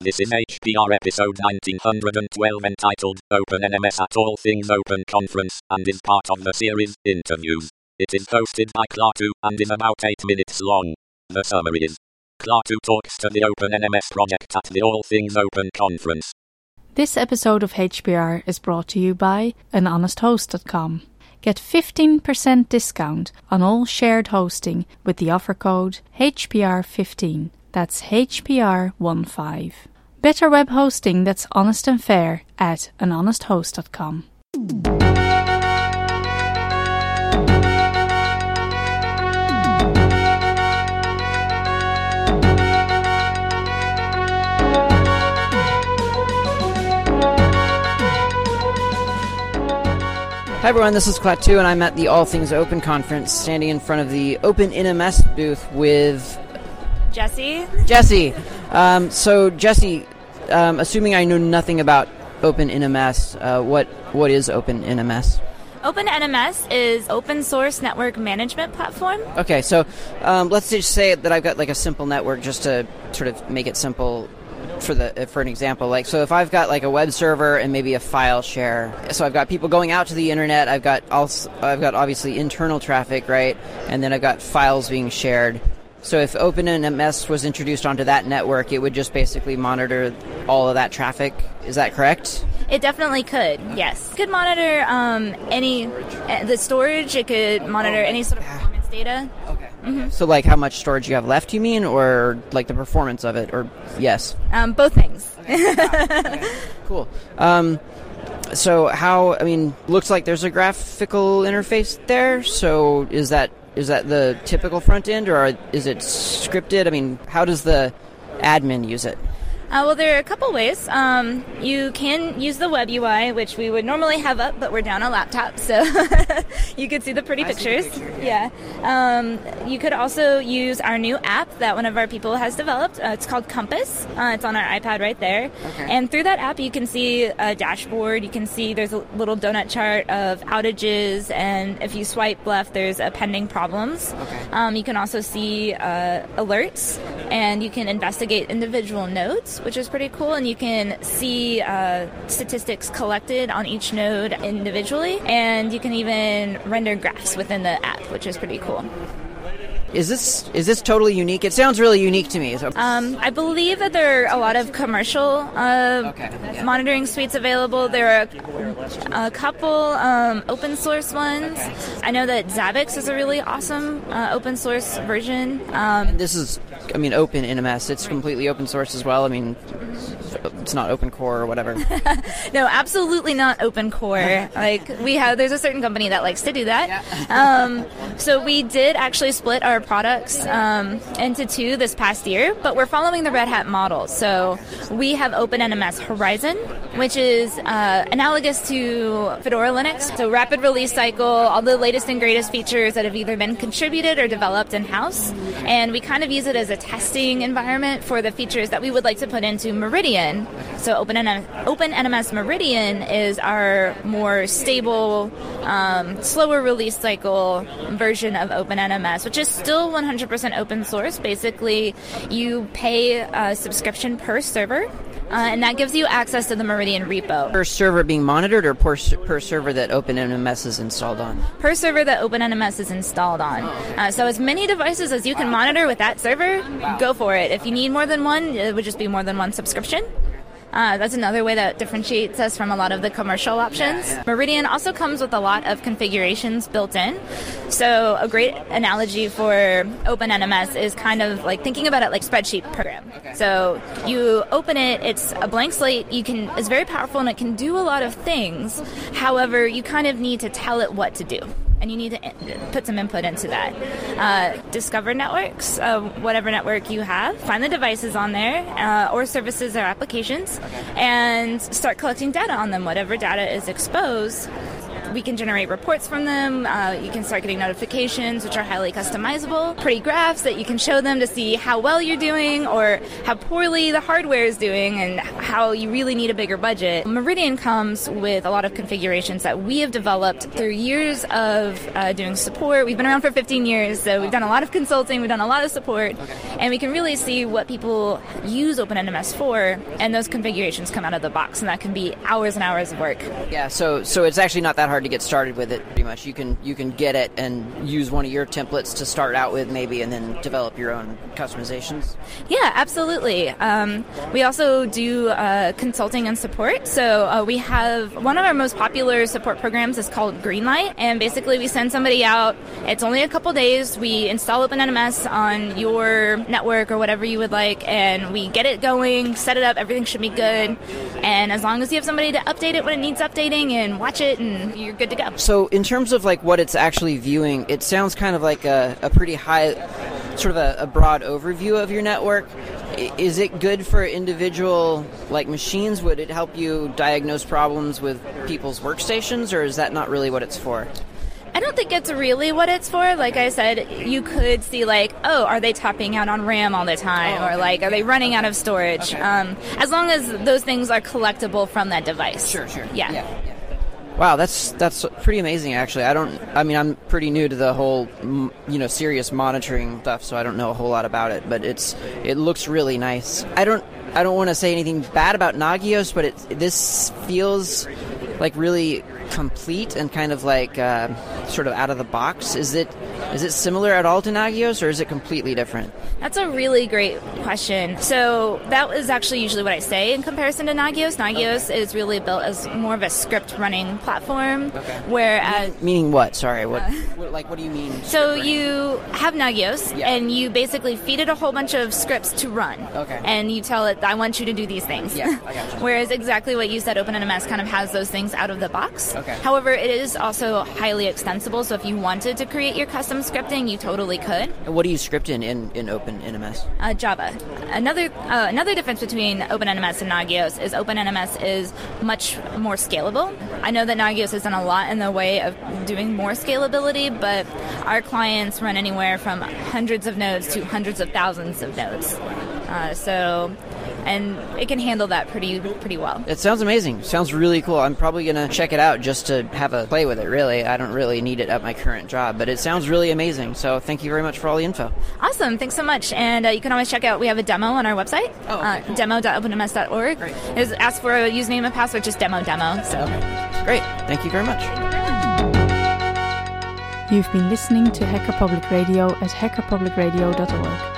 This is HPR episode 1912 entitled Open NMS at All Things Open Conference and is part of the series Interviews. It is hosted by Klaatu and is about 8 minutes long. The summary is Klaatu talks to the Open NMS project at the All Things Open Conference. This episode of HPR is brought to you by anhonesthost.com. Get 15% discount on all shared hosting with the offer code HPR15. That's HPR15. Better web hosting that's honest and fair at anhonesthost.com. Hi everyone, this is Klaatu, and I'm at the All Things Open conference, standing in front of the Open NMS booth with Jessie. Jessie. Um, so Jessie, um, assuming I know nothing about Open NMS, uh, what what is Open NMS? Open NMS is open source network management platform. Okay, so um, let's just say that I've got like a simple network, just to sort of make it simple for the for an example like so if i've got like a web server and maybe a file share so i've got people going out to the internet i've got also i've got obviously internal traffic right and then i've got files being shared so if OpenNMS was introduced onto that network, it would just basically monitor all of that traffic. Is that correct? It definitely could. Yes, it could monitor um, any uh, the storage. It could monitor any sort of performance data. Okay. Mm-hmm. So like how much storage you have left, you mean, or like the performance of it, or yes? Um, both things. okay. Cool. Um, so how? I mean, looks like there's a graphical interface there. So is that is that the typical front end, or is it scripted? I mean, how does the admin use it? Uh, well, there are a couple ways. Um, you can use the web UI, which we would normally have up, but we're down a laptop, so you could see the pretty pictures. The picture, yeah. yeah. Um, you could also use our new app that one of our people has developed. Uh, it's called Compass. Uh, it's on our iPad right there. Okay. And through that app, you can see a dashboard. You can see there's a little donut chart of outages, and if you swipe left, there's a pending problems. Okay. Um, you can also see uh, alerts, and you can investigate individual nodes which is pretty cool. And you can see uh, statistics collected on each node individually, and you can even render graphs within the app, which is pretty cool. Is this is this totally unique? It sounds really unique to me. Um, I believe that there are a lot of commercial uh, okay. yeah. monitoring suites available. There are a, couple um, open source ones. I know that Zabbix is a really awesome uh, open source version. Um, this is, I mean, open NMS. It's completely open source as well. I mean, it's not open core or whatever. no, absolutely not open core. like we have, there's a certain company that likes to do that. Um, so we did actually split our products um, into two this past year, but we're following the Red Hat model. So we have OpenNMS Horizon, which is uh, analogous to Fedora Linux. So rapid release cycle, all the latest and greatest features that have either been contributed or developed in house, and we kind of use it as a testing environment for the features that we would like to put into Meridian. So Open NMS Meridian is our more stable, um, slower release cycle version of Open NMS, which is still 100% open source. Basically, you pay a subscription per server, uh, and that gives you access to the Meridian repo. Per server being monitored, or per, per server that OpenNMS is installed on? Per server that OpenNMS is installed on. Uh, so as many devices as you can monitor with that server, go for it. If you need more than one, it would just be more than one subscription. Uh, that's another way that differentiates us from a lot of the commercial options. Meridian also comes with a lot of configurations built in. So a great analogy for OpenNMS is kind of like thinking about it like spreadsheet program. So you open it, it's a blank slate. You can it's very powerful and it can do a lot of things. However, you kind of need to tell it what to do and you need to put some input into that. Uh, discover networks, uh, whatever network you have, find the devices on there, uh, or services or applications, and start collecting data on them. Whatever data is exposed, we can generate reports from them. Uh, you can start getting notifications, which are highly customizable. Pretty graphs that you can show them to see how well you're doing or how poorly the hardware is doing and how you really need a bigger budget. Meridian comes with a lot of configurations that we have developed through years of uh, doing support. We've been around for 15 years, so we've done a lot of consulting, we've done a lot of support, okay. and we can really see what people use OpenNMS for, and those configurations come out of the box, and that can be hours and hours of work. Yeah, so so it's actually not that hard to get started with it. Pretty much, you can you can get it and use one of your templates to start out with, maybe, and then develop your own customizations. Yeah, absolutely. Um, we also do uh, consulting and support. So uh, we have one of our most popular support programs is called Greenlight, and basically we send somebody out. It's only a couple days. We install OpenNMS on your network or whatever you would like, and we get it going, set it up. Everything should be good, and as long as you have somebody to update it when it needs updating and watch it, and you're good to go. So in terms of like what it's actually viewing, it sounds kind of like a, a pretty high sort of a, a, broad overview of your network. Is it good for individual like machines? Would it help you diagnose problems with people's workstations, or is that not really what it's for? I don't think it's really what it's for. Like I said, you could see like, oh, are they topping out on RAM all the time, oh, or like, are they running out of storage? Um, as long as those things are collectible from that device. Sure, sure. Yeah. yeah. Wow, that's that's pretty amazing. Actually, I don't. I mean, I'm pretty new to the whole, you know, serious monitoring stuff, so I don't know a whole lot about it. But it's it looks really nice. I don't I don't want to say anything bad about Nagios, but it this feels like really complete and kind of like uh, sort of out of the box? Is it is it similar at all to Nagios, or is it completely different? That's a really great question. So that is actually usually what I say in comparison to Nagios. Nagios okay. is really built as more of a script running platform, okay. whereas meaning what? Sorry, what, uh, what, like what do you mean? So you have Nagios, yeah. and you basically feed it a whole bunch of scripts to run. Okay. And you tell it, I want you to do these things. Yeah, I gotcha. whereas exactly what you said, OpenNMS kind of has those things out of the box. Okay. However, it is also highly extensible. So if you wanted to create your custom scripting, you totally could. And what do you script in in, in OpenNMS? Uh, Java. Another uh, another difference between OpenNMS and Nagios is OpenNMS is much more scalable. I know that Nagios has done a lot in the way of doing more scalability, but our clients run anywhere from hundreds of nodes to hundreds of thousands of nodes. Uh, so and it can handle that pretty pretty well. It sounds amazing. Sounds really cool. I'm probably gonna check it out just to have a play with it. Really, I don't really need it at my current job, but it sounds really amazing. So thank you very much for all the info. Awesome. Thanks so much. And uh, you can always check out. We have a demo on our website. Oh, okay. uh, demo.opennms.org. Great. Is ask for a username and password, just demo demo. So great. Thank you very much. You've been listening to Hacker Public Radio at hackerpublicradio.org.